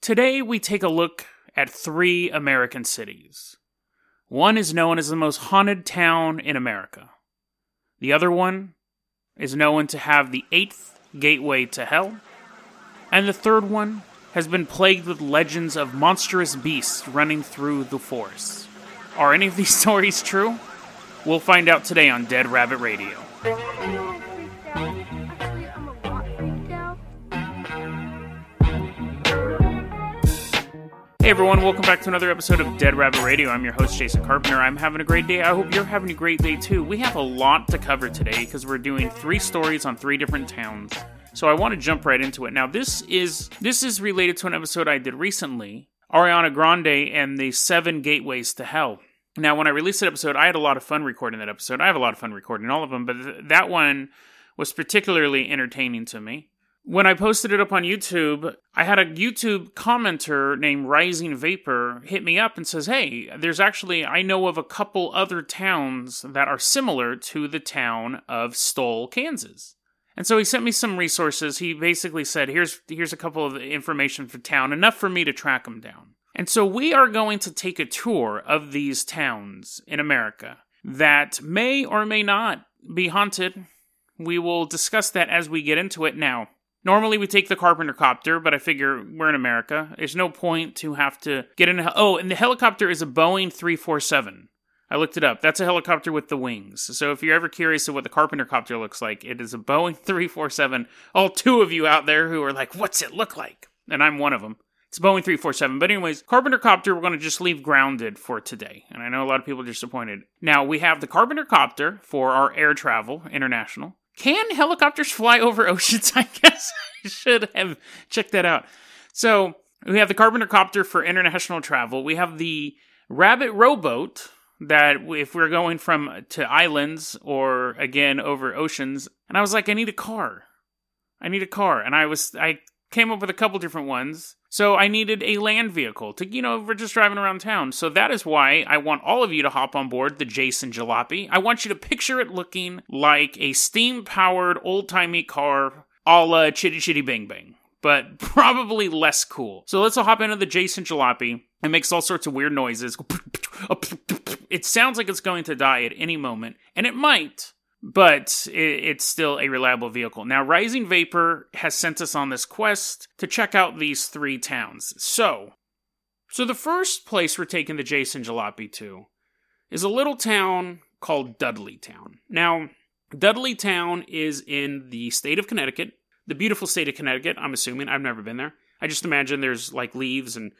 Today, we take a look at three American cities. One is known as the most haunted town in America. The other one is known to have the eighth gateway to hell. And the third one has been plagued with legends of monstrous beasts running through the forests. Are any of these stories true? We'll find out today on Dead Rabbit Radio. Hey everyone, welcome back to another episode of Dead Rabbit Radio. I'm your host, Jason Carpenter. I'm having a great day. I hope you're having a great day too. We have a lot to cover today because we're doing three stories on three different towns. So I want to jump right into it. Now, this is this is related to an episode I did recently, Ariana Grande and the Seven Gateways to Hell. Now, when I released that episode, I had a lot of fun recording that episode. I have a lot of fun recording all of them, but th- that one was particularly entertaining to me when I posted it up on YouTube, I had a YouTube commenter named Rising Vapor hit me up and says, Hey, there's actually, I know of a couple other towns that are similar to the town of Stull, Kansas. And so he sent me some resources. He basically said, Here's, here's a couple of information for town, enough for me to track them down. And so we are going to take a tour of these towns in America that may or may not be haunted. We will discuss that as we get into it now. Normally we take the carpenter copter, but I figure we're in America. There's no point to have to get in a. Oh, and the helicopter is a Boeing 347. I looked it up. That's a helicopter with the wings. So if you're ever curious of what the carpenter copter looks like, it is a Boeing 347. All two of you out there who are like, what's it look like? And I'm one of them. It's a Boeing 347. But, anyways, Carpenter Copter, we're going to just leave grounded for today. And I know a lot of people are disappointed. Now, we have the Carpenter Copter for our air travel, international. Can helicopters fly over oceans? I guess I should have checked that out. So we have the Carpenter Copter for international travel. We have the Rabbit Rowboat that if we're going from uh, to islands or again over oceans. And I was like, I need a car. I need a car. And I was I came up with a couple different ones. So I needed a land vehicle to, you know, we're just driving around town. So that is why I want all of you to hop on board the Jason Jalopy. I want you to picture it looking like a steam powered old timey car a la Chitty Chitty Bang Bang, but probably less cool. So let's all hop into the Jason Jalopy. It makes all sorts of weird noises. It sounds like it's going to die at any moment, and it might but it's still a reliable vehicle. Now, Rising Vapor has sent us on this quest to check out these three towns. So, so the first place we're taking the Jason Jalopy to is a little town called Dudleytown. Now, Dudleytown is in the state of Connecticut, the beautiful state of Connecticut. I'm assuming I've never been there. I just imagine there's like leaves and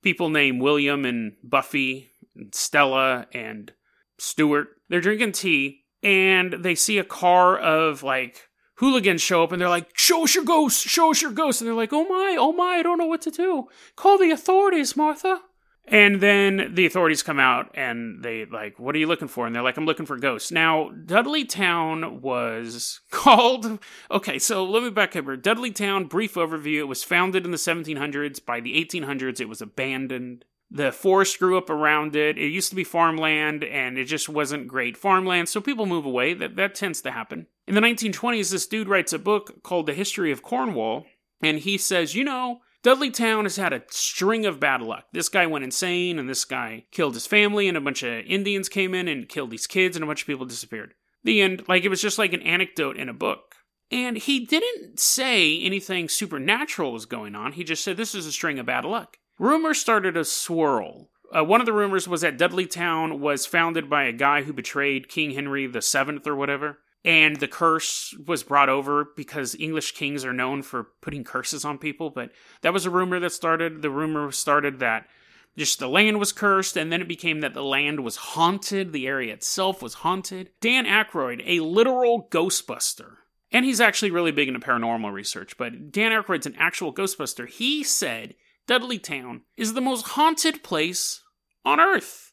people named William and Buffy and Stella and Stuart. They're drinking tea and they see a car of like hooligans show up and they're like, Show us your ghost, show us your ghost. And they're like, Oh my, oh my, I don't know what to do. Call the authorities, Martha. And then the authorities come out and they like, What are you looking for? And they're like, I'm looking for ghosts. Now, Dudley Town was called okay, so let me back up here. Dudley Town, brief overview. It was founded in the 1700s. By the 1800s, it was abandoned the forest grew up around it. It used to be farmland and it just wasn't great farmland, so people move away. That, that tends to happen. In the 1920s, this dude writes a book called The History of Cornwall, and he says, you know, Dudley Town has had a string of bad luck. This guy went insane, and this guy killed his family, and a bunch of Indians came in and killed these kids, and a bunch of people disappeared. The end, like it was just like an anecdote in a book. And he didn't say anything supernatural was going on. He just said this is a string of bad luck rumors started to swirl. Uh, one of the rumors was that Dudley Town was founded by a guy who betrayed King Henry Seventh or whatever, and the curse was brought over because English kings are known for putting curses on people. But that was a rumor that started. The rumor started that just the land was cursed, and then it became that the land was haunted. The area itself was haunted. Dan Aykroyd, a literal Ghostbuster, and he's actually really big into paranormal research. But Dan Aykroyd's an actual Ghostbuster. He said Dudleytown is the most haunted place on Earth.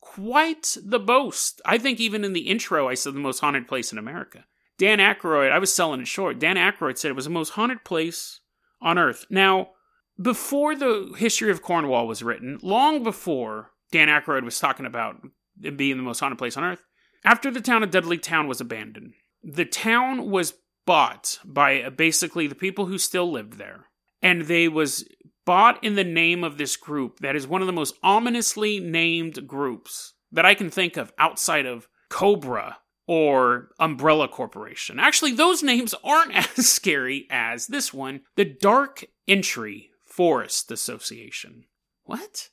Quite the boast. I think even in the intro, I said the most haunted place in America. Dan Aykroyd, I was selling it short. Dan Aykroyd said it was the most haunted place on Earth. Now, before the history of Cornwall was written, long before Dan Aykroyd was talking about it being the most haunted place on Earth, after the town of Dudleytown was abandoned, the town was bought by basically the people who still lived there, and they was bought in the name of this group that is one of the most ominously named groups that I can think of outside of Cobra or Umbrella Corporation. Actually, those names aren't as scary as this one the Dark Entry Forest Association. What?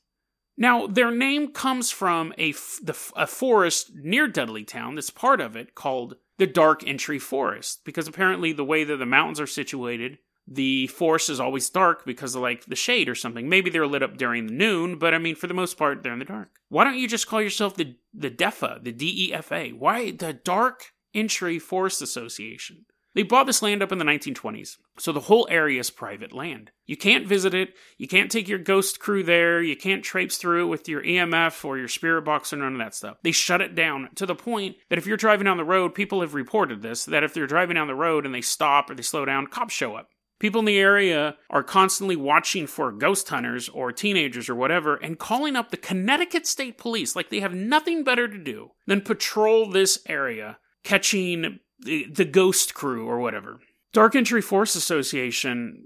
Now, their name comes from a, the, a forest near Dudleytown that's part of it called the Dark Entry Forest, because apparently the way that the mountains are situated, the forest is always dark because of like the shade or something. Maybe they're lit up during the noon, but I mean, for the most part, they're in the dark. Why don't you just call yourself the the DEFA, the D E F A? Why the Dark Entry Forest Association? They bought this land up in the 1920s, so the whole area is private land. You can't visit it, you can't take your ghost crew there, you can't traipse through it with your EMF or your spirit box or none of that stuff. They shut it down to the point that if you're driving down the road, people have reported this, that if they're driving down the road and they stop or they slow down, cops show up. People in the area are constantly watching for ghost hunters or teenagers or whatever and calling up the Connecticut State Police like they have nothing better to do than patrol this area, catching the, ghost crew or whatever. Dark Entry Forest Association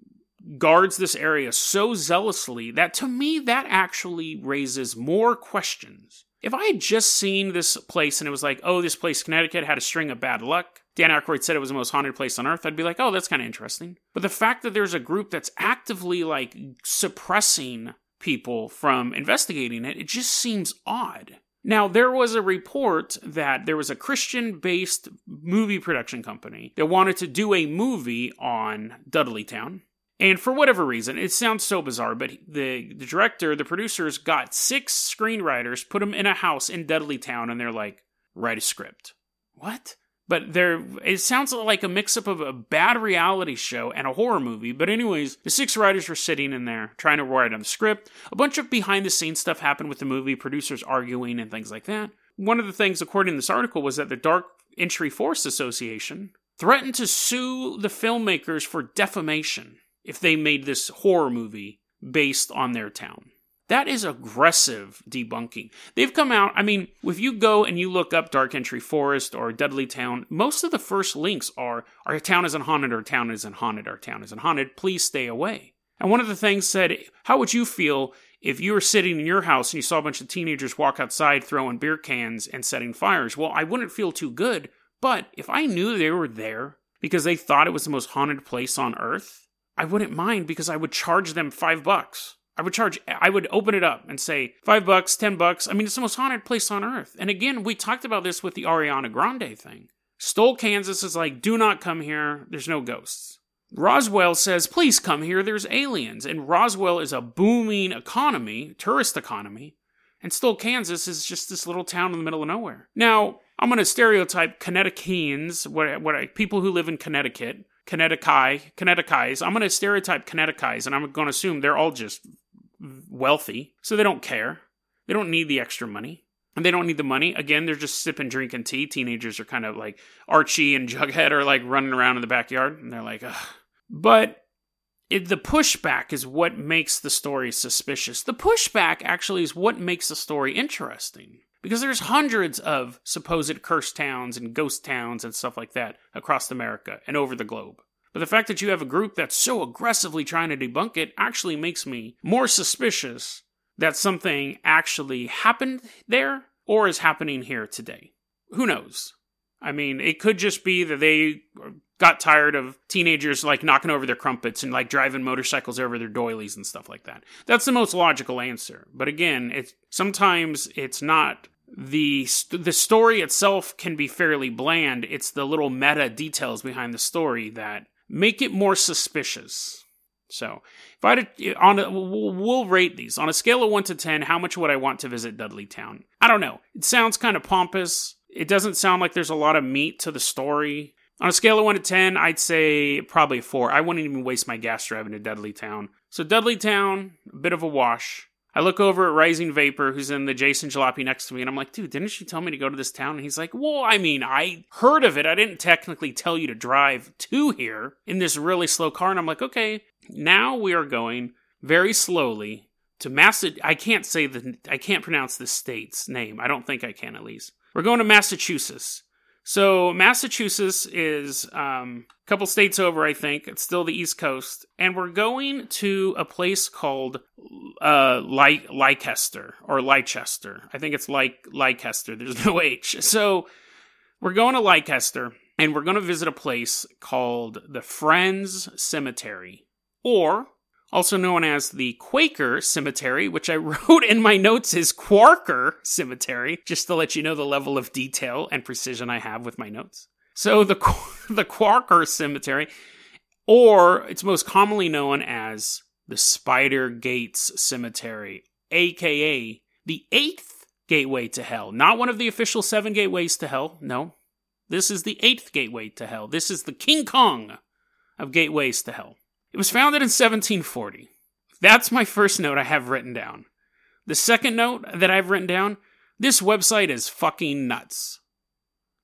guards this area so zealously that to me that actually raises more questions. If I had just seen this place and it was like, oh, this place, Connecticut, had a string of bad luck, Dan Aykroyd said it was the most haunted place on earth, I'd be like, oh, that's kind of interesting. But the fact that there's a group that's actively like suppressing people from investigating it, it just seems odd. Now, there was a report that there was a Christian based movie production company that wanted to do a movie on Dudleytown. And for whatever reason, it sounds so bizarre, but the, the director, the producers got six screenwriters, put them in a house in Dudleytown, and they're like, write a script. What? But there, it sounds like a mix up of a bad reality show and a horror movie. But, anyways, the six writers were sitting in there trying to write on the script. A bunch of behind the scenes stuff happened with the movie, producers arguing and things like that. One of the things, according to this article, was that the Dark Entry Forest Association threatened to sue the filmmakers for defamation if they made this horror movie based on their town. That is aggressive debunking. They've come out, I mean, if you go and you look up Dark Entry Forest or Dudley Town, most of the first links are Our town isn't haunted, our town isn't haunted, our town isn't haunted, please stay away. And one of the things said, How would you feel if you were sitting in your house and you saw a bunch of teenagers walk outside throwing beer cans and setting fires? Well, I wouldn't feel too good, but if I knew they were there because they thought it was the most haunted place on earth, I wouldn't mind because I would charge them five bucks. I would charge, I would open it up and say five bucks, ten bucks. I mean, it's the most haunted place on earth. And again, we talked about this with the Ariana Grande thing. Stull, Kansas is like, do not come here. There's no ghosts. Roswell says, please come here. There's aliens. And Roswell is a booming economy, tourist economy. And Stull, Kansas is just this little town in the middle of nowhere. Now, I'm going to stereotype Connecticutans, what, what I, people who live in Connecticut, Connecticut, Connecticut's. I'm going to stereotype Connecticut's, and I'm going to assume they're all just wealthy, so they don't care. They don't need the extra money. And they don't need the money. Again, they're just sipping, drinking tea. Teenagers are kind of like Archie and Jughead are like running around in the backyard, and they're like, Ugh. But it, the pushback is what makes the story suspicious. The pushback actually is what makes the story interesting. Because there's hundreds of supposed cursed towns and ghost towns and stuff like that across America and over the globe. But the fact that you have a group that's so aggressively trying to debunk it actually makes me more suspicious that something actually happened there or is happening here today. Who knows? I mean, it could just be that they got tired of teenagers like knocking over their crumpets and like driving motorcycles over their doilies and stuff like that. That's the most logical answer. But again, it's sometimes it's not the the story itself can be fairly bland. It's the little meta details behind the story that make it more suspicious. So, if I had, on a, we'll rate these on a scale of one to ten. How much would I want to visit Dudley Town? I don't know. It sounds kind of pompous. It doesn't sound like there's a lot of meat to the story. On a scale of one to ten, I'd say probably four. I wouldn't even waste my gas driving to Dudley Town. So Dudley Town, a bit of a wash. I look over at Rising Vapor, who's in the Jason Jalopy next to me, and I'm like, dude, didn't she tell me to go to this town? And he's like, well, I mean, I heard of it. I didn't technically tell you to drive to here in this really slow car. And I'm like, okay, now we are going very slowly to Mass. I can't say the, I can't pronounce the state's name. I don't think I can at least. We're going to Massachusetts. So Massachusetts is um, a couple states over, I think. It's still the East Coast, and we're going to a place called uh, Ly- Leicester or Leicester. I think it's like Leicester. There's no H. So we're going to Leicester, and we're going to visit a place called the Friends Cemetery, or also known as the Quaker Cemetery, which I wrote in my notes is Quarker Cemetery, just to let you know the level of detail and precision I have with my notes. So the the Quarker Cemetery, or it's most commonly known as the Spider Gates Cemetery, aka the eighth gateway to hell. Not one of the official seven gateways to hell. No, this is the eighth gateway to hell. This is the King Kong of gateways to hell. It was founded in 1740. That's my first note I have written down. The second note that I've written down this website is fucking nuts.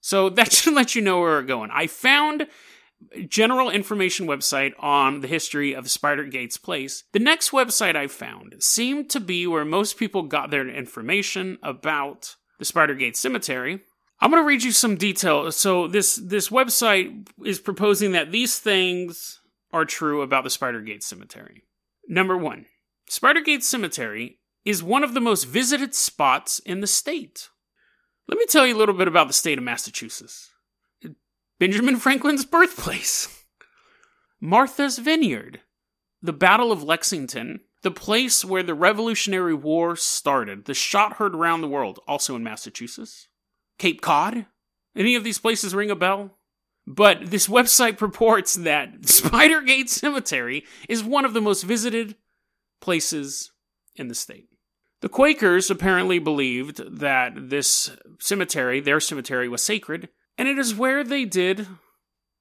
So that should let you know where we're going. I found general information website on the history of Spider Gates Place. The next website I found seemed to be where most people got their information about the Spider Gates Cemetery. I'm going to read you some detail. So this this website is proposing that these things are true about the Spidergate Cemetery. Number one, Spidergate Cemetery is one of the most visited spots in the state. Let me tell you a little bit about the state of Massachusetts. Benjamin Franklin's birthplace. Martha's Vineyard. The Battle of Lexington, the place where the Revolutionary War started, the shot heard around the world, also in Massachusetts. Cape Cod. Any of these places ring a bell? But this website purports that Spidergate Cemetery is one of the most visited places in the state. The Quakers apparently believed that this cemetery, their cemetery, was sacred, and it is where they did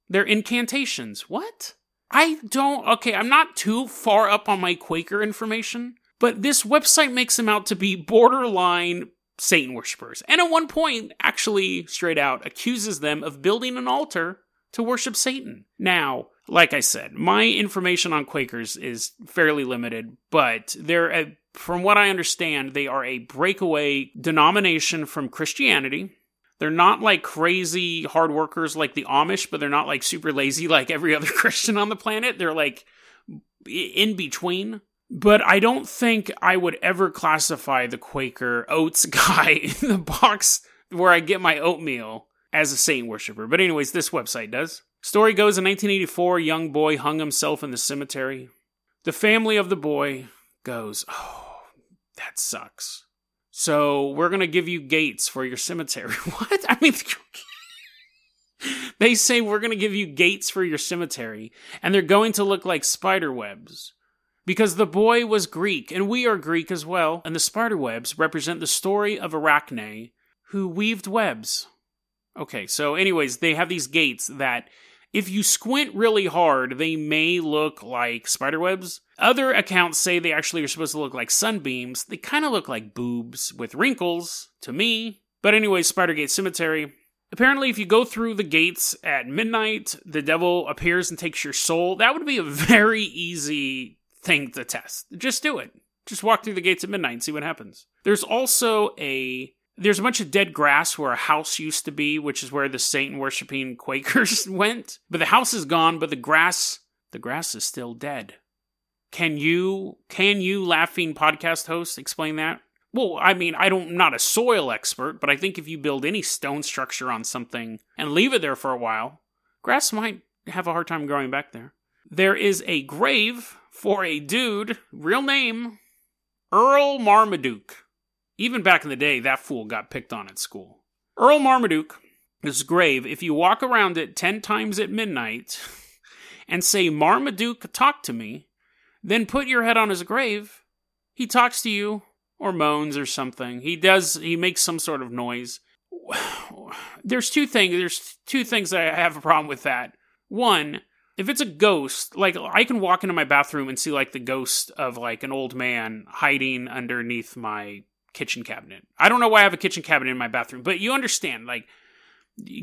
their incantations. What? I don't. Okay, I'm not too far up on my Quaker information, but this website makes them out to be borderline Satan worshippers, and at one point, actually straight out accuses them of building an altar to worship Satan. Now, like I said, my information on Quakers is fairly limited, but they're, a, from what I understand, they are a breakaway denomination from Christianity. They're not like crazy hard workers like the Amish, but they're not like super lazy like every other Christian on the planet. They're like in between but I don't think I would ever classify the Quaker oats guy in the box where I get my oatmeal as a saint worshiper. But, anyways, this website does. Story goes in 1984, a young boy hung himself in the cemetery. The family of the boy goes, Oh, that sucks. So, we're going to give you gates for your cemetery. what? I mean, they say we're going to give you gates for your cemetery, and they're going to look like spider webs because the boy was Greek, and we are Greek as well, and the spider webs represent the story of Arachne, who weaved webs. Okay, so, anyways, they have these gates that, if you squint really hard, they may look like spider webs. Other accounts say they actually are supposed to look like sunbeams. They kind of look like boobs with wrinkles, to me. But, anyways, Spidergate Cemetery. Apparently, if you go through the gates at midnight, the devil appears and takes your soul. That would be a very easy thing to test. Just do it. Just walk through the gates at midnight and see what happens. There's also a there's a bunch of dead grass where a house used to be, which is where the Satan worshiping Quakers went. But the house is gone, but the grass the grass is still dead. Can you can you laughing podcast host explain that? Well, I mean, I don't I'm not a soil expert, but I think if you build any stone structure on something and leave it there for a while, grass might have a hard time growing back there. There is a grave for a dude, real name, Earl Marmaduke. Even back in the day, that fool got picked on at school. Earl Marmaduke is grave. If you walk around it 10 times at midnight and say, Marmaduke, talk to me, then put your head on his grave, he talks to you or moans or something. He does, he makes some sort of noise. There's two things, there's two things that I have a problem with that. One, if it's a ghost, like I can walk into my bathroom and see like the ghost of like an old man hiding underneath my kitchen cabinet. I don't know why I have a kitchen cabinet in my bathroom, but you understand, like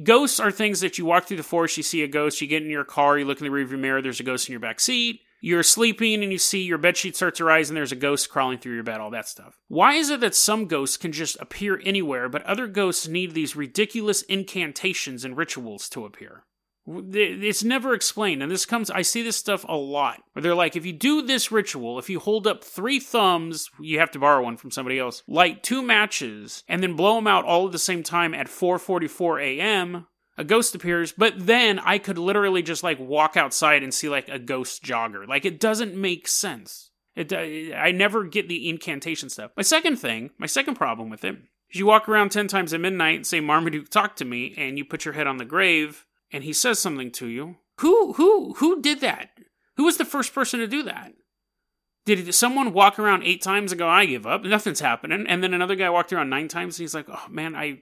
ghosts are things that you walk through the forest, you see a ghost, you get in your car, you look in the rearview mirror, there's a ghost in your back seat. you're sleeping and you see your bedsheet starts to rise and there's a ghost crawling through your bed, all that stuff. Why is it that some ghosts can just appear anywhere, but other ghosts need these ridiculous incantations and rituals to appear? It's never explained, and this comes. I see this stuff a lot where they're like, if you do this ritual, if you hold up three thumbs, you have to borrow one from somebody else, light two matches, and then blow them out all at the same time at 4:44 a.m a ghost appears, but then I could literally just like walk outside and see like a ghost jogger. Like it doesn't make sense. It, uh, I never get the incantation stuff. My second thing, my second problem with it, is you walk around 10 times at midnight and say, Marmaduke, talk to me, and you put your head on the grave and he says something to you. Who, who, who did that? Who was the first person to do that? Did someone walk around eight times and go, I give up, nothing's happening? And then another guy walked around nine times and he's like, oh man, I,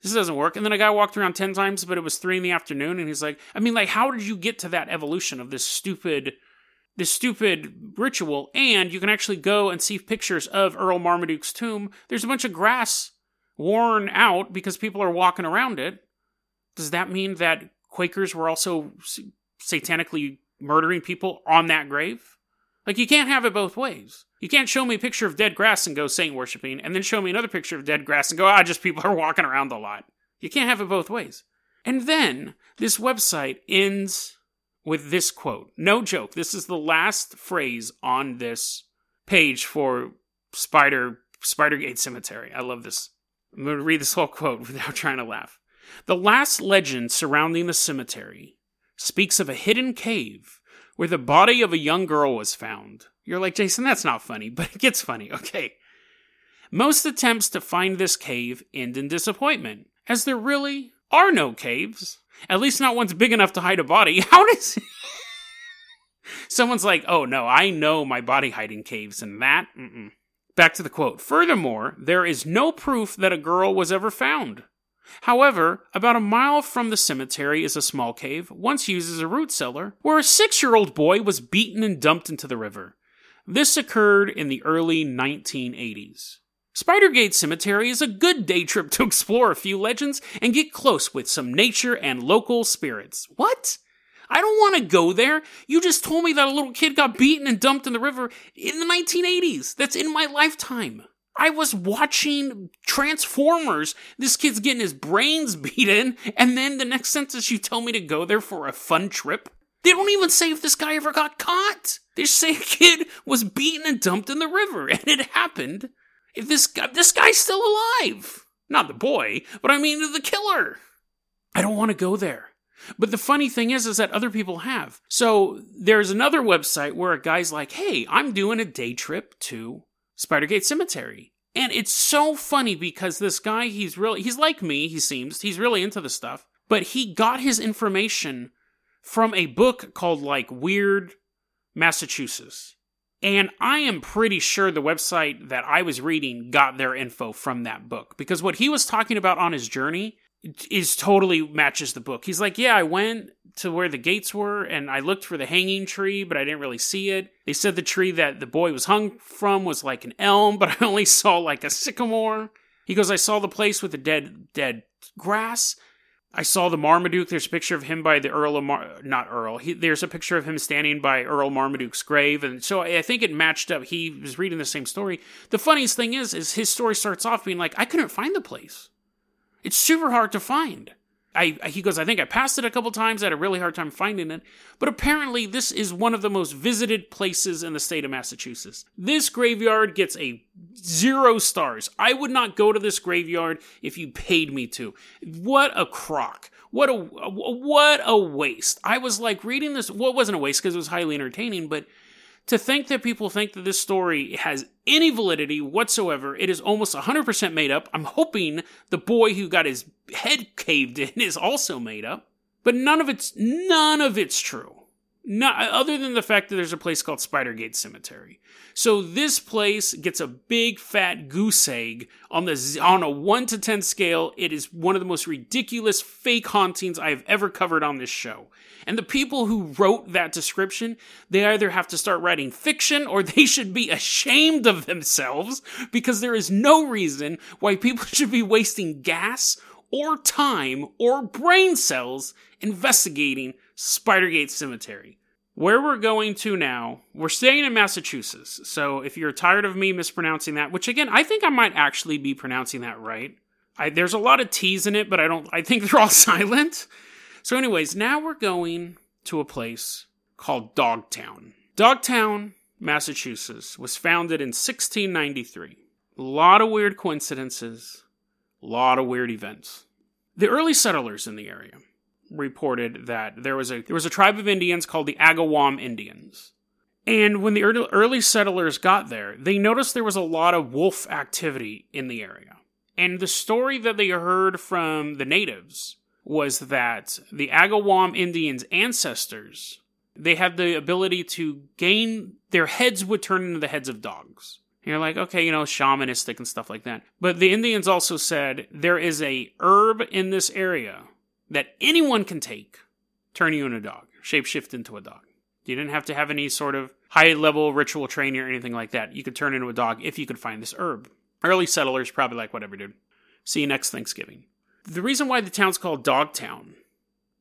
this doesn't work. And then a guy walked around 10 times, but it was three in the afternoon. And he's like, I mean, like, how did you get to that evolution of this stupid, this stupid ritual? And you can actually go and see pictures of Earl Marmaduke's tomb. There's a bunch of grass worn out because people are walking around it. Does that mean that Quakers were also satanically murdering people on that grave? Like, you can't have it both ways. You can't show me a picture of dead grass and go saint worshiping, and then show me another picture of dead grass and go, ah, just people are walking around a lot. You can't have it both ways. And then this website ends with this quote. No joke. This is the last phrase on this page for Spider Spidergate Cemetery. I love this. I'm going to read this whole quote without trying to laugh. The last legend surrounding the cemetery speaks of a hidden cave where the body of a young girl was found. You're like, Jason, that's not funny, but it gets funny. Okay. Most attempts to find this cave end in disappointment, as there really are no caves. At least not one's big enough to hide a body. How does. Someone's like, oh no, I know my body hiding caves, and that. Mm-mm. Back to the quote. Furthermore, there is no proof that a girl was ever found. However, about a mile from the cemetery is a small cave, once used as a root cellar, where a six year old boy was beaten and dumped into the river. This occurred in the early 1980s. Spidergate Cemetery is a good day trip to explore a few legends and get close with some nature and local spirits. What? I don't want to go there. You just told me that a little kid got beaten and dumped in the river in the 1980s. That's in my lifetime. I was watching Transformers. This kid's getting his brains beaten, and then the next sentence you tell me to go there for a fun trip? They don't even say if this guy ever got caught. They say a kid was beaten and dumped in the river, and it happened. If this guy, this guy's still alive, not the boy, but I mean the killer. I don't want to go there. But the funny thing is, is that other people have. So there's another website where a guy's like, "Hey, I'm doing a day trip to Spidergate Cemetery." And it's so funny because this guy, he's really, he's like me, he seems, he's really into the stuff, but he got his information from a book called like Weird Massachusetts. And I am pretty sure the website that I was reading got their info from that book because what he was talking about on his journey is totally matches the book. He's like, "Yeah, I went to where the gates were and I looked for the hanging tree, but I didn't really see it. They said the tree that the boy was hung from was like an elm, but I only saw like a sycamore." He goes, "I saw the place with the dead dead grass, I saw the Marmaduke. There's a picture of him by the Earl of Mar- not Earl. He, there's a picture of him standing by Earl Marmaduke's grave, and so I think it matched up. He was reading the same story. The funniest thing is, is his story starts off being like, I couldn't find the place. It's super hard to find. I, he goes, I think I passed it a couple times. I had a really hard time finding it. But apparently, this is one of the most visited places in the state of Massachusetts. This graveyard gets a zero stars. I would not go to this graveyard if you paid me to. What a crock. What a what a waste. I was like reading this. Well, wasn't a waste because it was highly entertaining, but to think that people think that this story has any validity whatsoever, it is almost 100% made up. I'm hoping the boy who got his head caved in is also made up. But none of it's none of it's true. Not, other than the fact that there's a place called Spidergate Cemetery. So this place gets a big fat goose egg on the on a 1 to 10 scale. It is one of the most ridiculous fake hauntings I have ever covered on this show. And the people who wrote that description, they either have to start writing fiction or they should be ashamed of themselves because there is no reason why people should be wasting gas or time or brain cells investigating Spidergate Cemetery. Where we're going to now, we're staying in Massachusetts. So if you're tired of me mispronouncing that, which again, I think I might actually be pronouncing that right. I, there's a lot of T's in it, but I don't, I think they're all silent. So, anyways, now we're going to a place called Dogtown. Dogtown, Massachusetts was founded in 1693. A lot of weird coincidences, a lot of weird events. The early settlers in the area reported that there was a there was a tribe of Indians called the Agawam Indians. And when the early settlers got there, they noticed there was a lot of wolf activity in the area. And the story that they heard from the natives was that the Agawam Indians' ancestors they had the ability to gain their heads would turn into the heads of dogs. And you're like, okay, you know, shamanistic and stuff like that. But the Indians also said there is a herb in this area that anyone can take, turn you into a dog, shapeshift into a dog. You didn't have to have any sort of high level ritual training or anything like that. You could turn into a dog if you could find this herb. Early settlers probably like whatever, dude. See you next Thanksgiving. The reason why the town's called Dogtown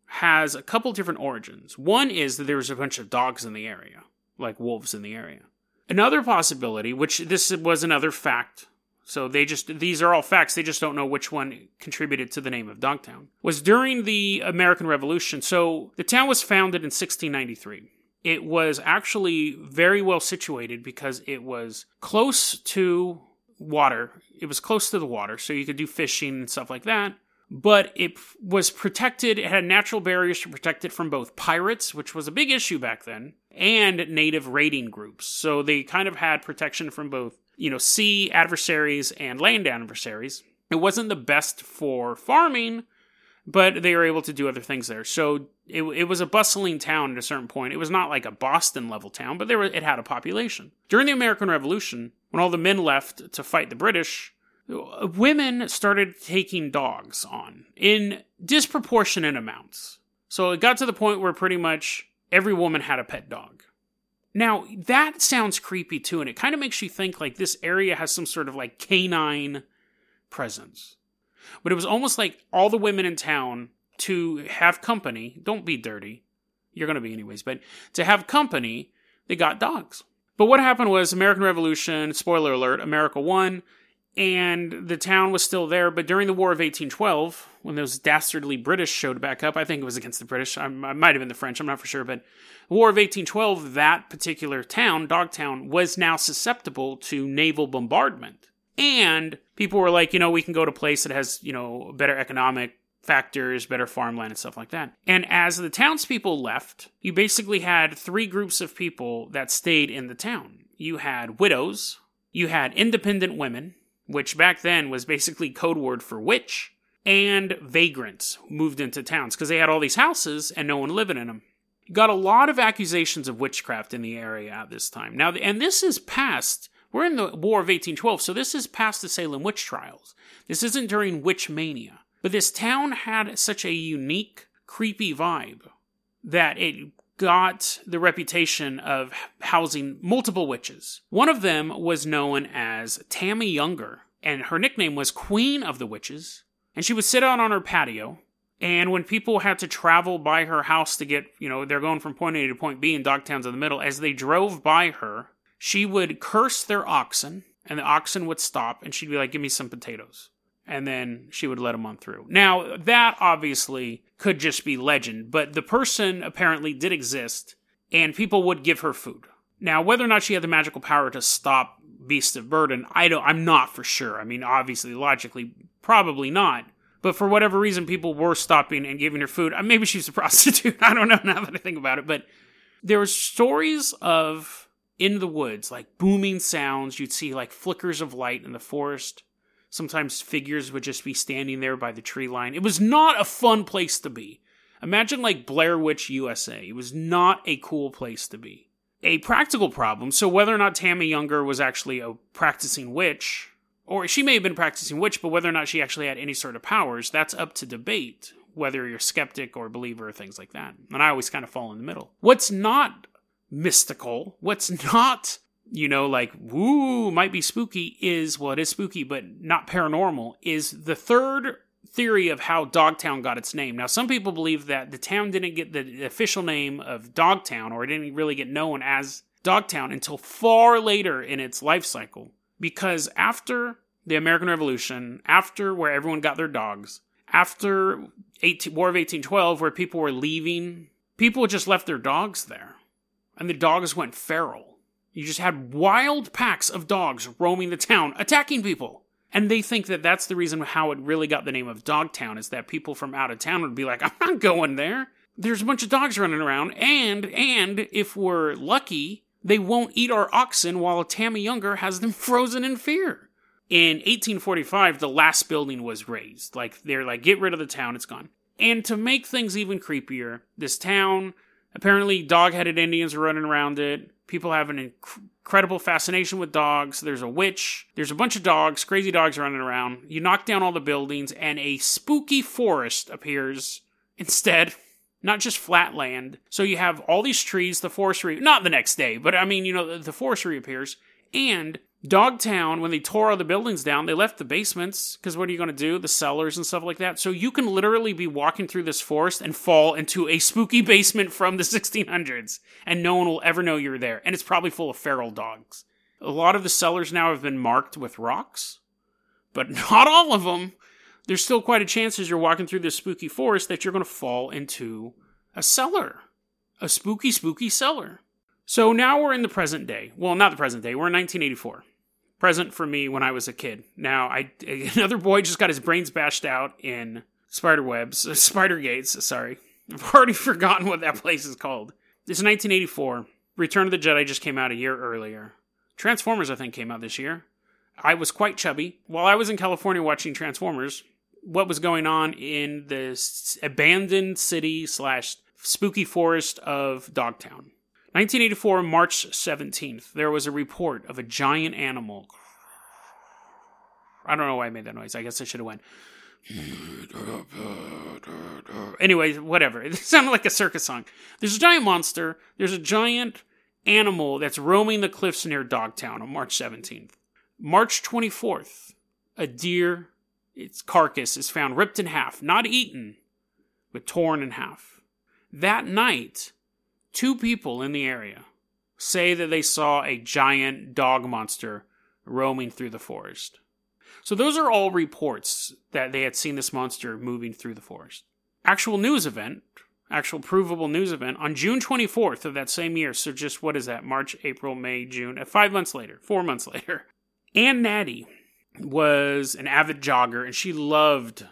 has a couple different origins. One is that there was a bunch of dogs in the area, like wolves in the area. Another possibility, which this was another fact so they just these are all facts. They just don't know which one contributed to the name of Dogtown. Was during the American Revolution. So the town was founded in 1693. It was actually very well situated because it was close to water. It was close to the water, so you could do fishing and stuff like that. But it was protected, it had natural barriers to protect it from both pirates, which was a big issue back then, and native raiding groups. So they kind of had protection from both you know, sea adversaries and land adversaries. It wasn't the best for farming, but they were able to do other things there. So it, it was a bustling town at a certain point. It was not like a Boston level town, but there it had a population. During the American Revolution, when all the men left to fight the British, women started taking dogs on in disproportionate amounts. So it got to the point where pretty much every woman had a pet dog. Now, that sounds creepy too, and it kind of makes you think like this area has some sort of like canine presence. But it was almost like all the women in town to have company, don't be dirty. You're going to be anyways, but to have company, they got dogs. But what happened was American Revolution, spoiler alert, America won, and the town was still there. But during the War of 1812, when those dastardly British showed back up, I think it was against the British, I, I might have been the French, I'm not for sure, but the War of 1812, that particular town, Dogtown, was now susceptible to naval bombardment. And people were like, you know, we can go to a place that has, you know, better economic factors, better farmland, and stuff like that. And as the townspeople left, you basically had three groups of people that stayed in the town. You had widows, you had independent women, which back then was basically code word for witch, and vagrants moved into towns because they had all these houses and no one living in them. got a lot of accusations of witchcraft in the area at this time. Now, and this is past. We're in the War of 1812, so this is past the Salem witch trials. This isn't during witch mania. But this town had such a unique, creepy vibe that it got the reputation of housing multiple witches. One of them was known as Tammy Younger, and her nickname was Queen of the Witches. And she would sit out on her patio, and when people had to travel by her house to get, you know, they're going from point A to point B in Dogtown's in the middle, as they drove by her, she would curse their oxen, and the oxen would stop, and she'd be like, Give me some potatoes and then she would let them on through. Now, that obviously could just be legend, but the person apparently did exist, and people would give her food. Now, whether or not she had the magical power to stop beasts of burden, I don't I'm not for sure. I mean, obviously logically probably not. But for whatever reason people were stopping and giving her food. Uh, maybe she's a prostitute. I don't know now that I think about it, but there were stories of in the woods, like booming sounds, you'd see like flickers of light in the forest Sometimes figures would just be standing there by the tree line. It was not a fun place to be. Imagine like Blair Witch USA. It was not a cool place to be. A practical problem, so whether or not Tammy Younger was actually a practicing witch, or she may have been practicing witch, but whether or not she actually had any sort of powers, that's up to debate, whether you're skeptic or believer or things like that. And I always kind of fall in the middle. What's not mystical, what's not you know, like, woo, might be spooky is, well, it is spooky, but not paranormal, is the third theory of how Dogtown got its name. Now, some people believe that the town didn't get the official name of Dogtown, or it didn't really get known as Dogtown until far later in its life cycle. Because after the American Revolution, after where everyone got their dogs, after 18, War of 1812, where people were leaving, people just left their dogs there. And the dogs went feral. You just had wild packs of dogs roaming the town, attacking people. And they think that that's the reason how it really got the name of Dogtown is that people from out of town would be like, I'm not going there. There's a bunch of dogs running around, and and if we're lucky, they won't eat our oxen while Tammy Younger has them frozen in fear. In 1845, the last building was razed. Like they're like, get rid of the town, it's gone. And to make things even creepier, this town apparently dog-headed Indians are running around it. People have an incredible fascination with dogs. There's a witch. There's a bunch of dogs, crazy dogs running around. You knock down all the buildings, and a spooky forest appears instead. Not just flat land. So you have all these trees, the forest re- not the next day, but I mean, you know, the, the forest reappears, and Dogtown, when they tore all the buildings down, they left the basements because what are you going to do? The cellars and stuff like that. So you can literally be walking through this forest and fall into a spooky basement from the 1600s, and no one will ever know you're there. And it's probably full of feral dogs. A lot of the cellars now have been marked with rocks, but not all of them. There's still quite a chance as you're walking through this spooky forest that you're going to fall into a cellar. A spooky, spooky cellar. So now we're in the present day. Well, not the present day. We're in 1984. Present for me when I was a kid. Now, I another boy just got his brains bashed out in spider webs, spider gates. Sorry, I've already forgotten what that place is called. It's 1984. Return of the Jedi just came out a year earlier. Transformers, I think, came out this year. I was quite chubby while I was in California watching Transformers. What was going on in this abandoned city slash spooky forest of Dogtown? 1984, March 17th, there was a report of a giant animal. I don't know why I made that noise. I guess I should have went. Anyway, whatever. It sounded like a circus song. There's a giant monster. There's a giant animal that's roaming the cliffs near Dogtown on March 17th. March 24th, a deer, its carcass is found ripped in half, not eaten, but torn in half. That night, Two people in the area say that they saw a giant dog monster roaming through the forest. So those are all reports that they had seen this monster moving through the forest. Actual news event, actual provable news event on June 24th of that same year. So just what is that? March, April, May, June, uh, five months later, four months later. Anne Natti was an avid jogger and she loved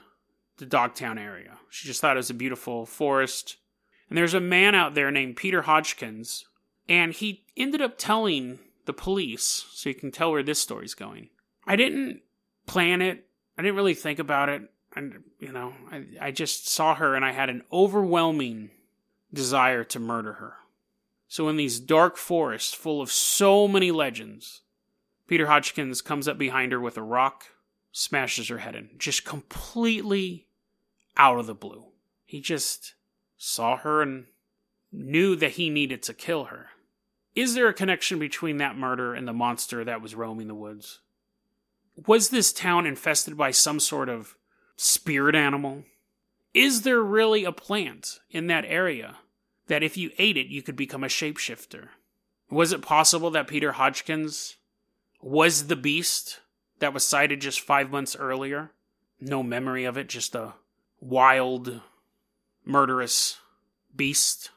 the Dogtown area. She just thought it was a beautiful forest and there's a man out there named Peter Hodgkins, and he ended up telling the police, so you can tell where this story's going. I didn't plan it. I didn't really think about it. And, you know, I, I just saw her and I had an overwhelming desire to murder her. So, in these dark forests full of so many legends, Peter Hodgkins comes up behind her with a rock, smashes her head in, just completely out of the blue. He just saw her and knew that he needed to kill her. Is there a connection between that murder and the monster that was roaming the woods? Was this town infested by some sort of spirit animal? Is there really a plant in that area that if you ate it, you could become a shapeshifter? Was it possible that Peter Hodgkins was the beast that was sighted just five months earlier? No memory of it, just a wild murderous beast.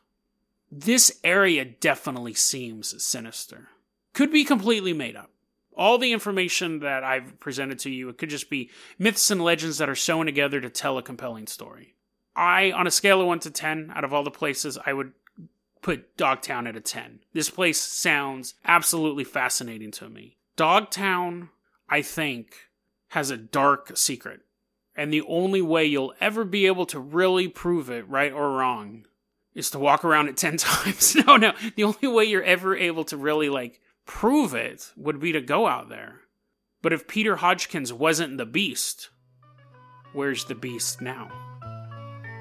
This area definitely seems sinister. Could be completely made up. All the information that I've presented to you, it could just be myths and legends that are sewn together to tell a compelling story. I, on a scale of 1 to 10, out of all the places, I would put Dogtown at a 10. This place sounds absolutely fascinating to me. Dogtown, I think, has a dark secret. And the only way you'll ever be able to really prove it, right or wrong, is to walk around it 10 times. no, no. The only way you're ever able to really, like, prove it would be to go out there. But if Peter Hodgkins wasn't the beast, where's the beast now?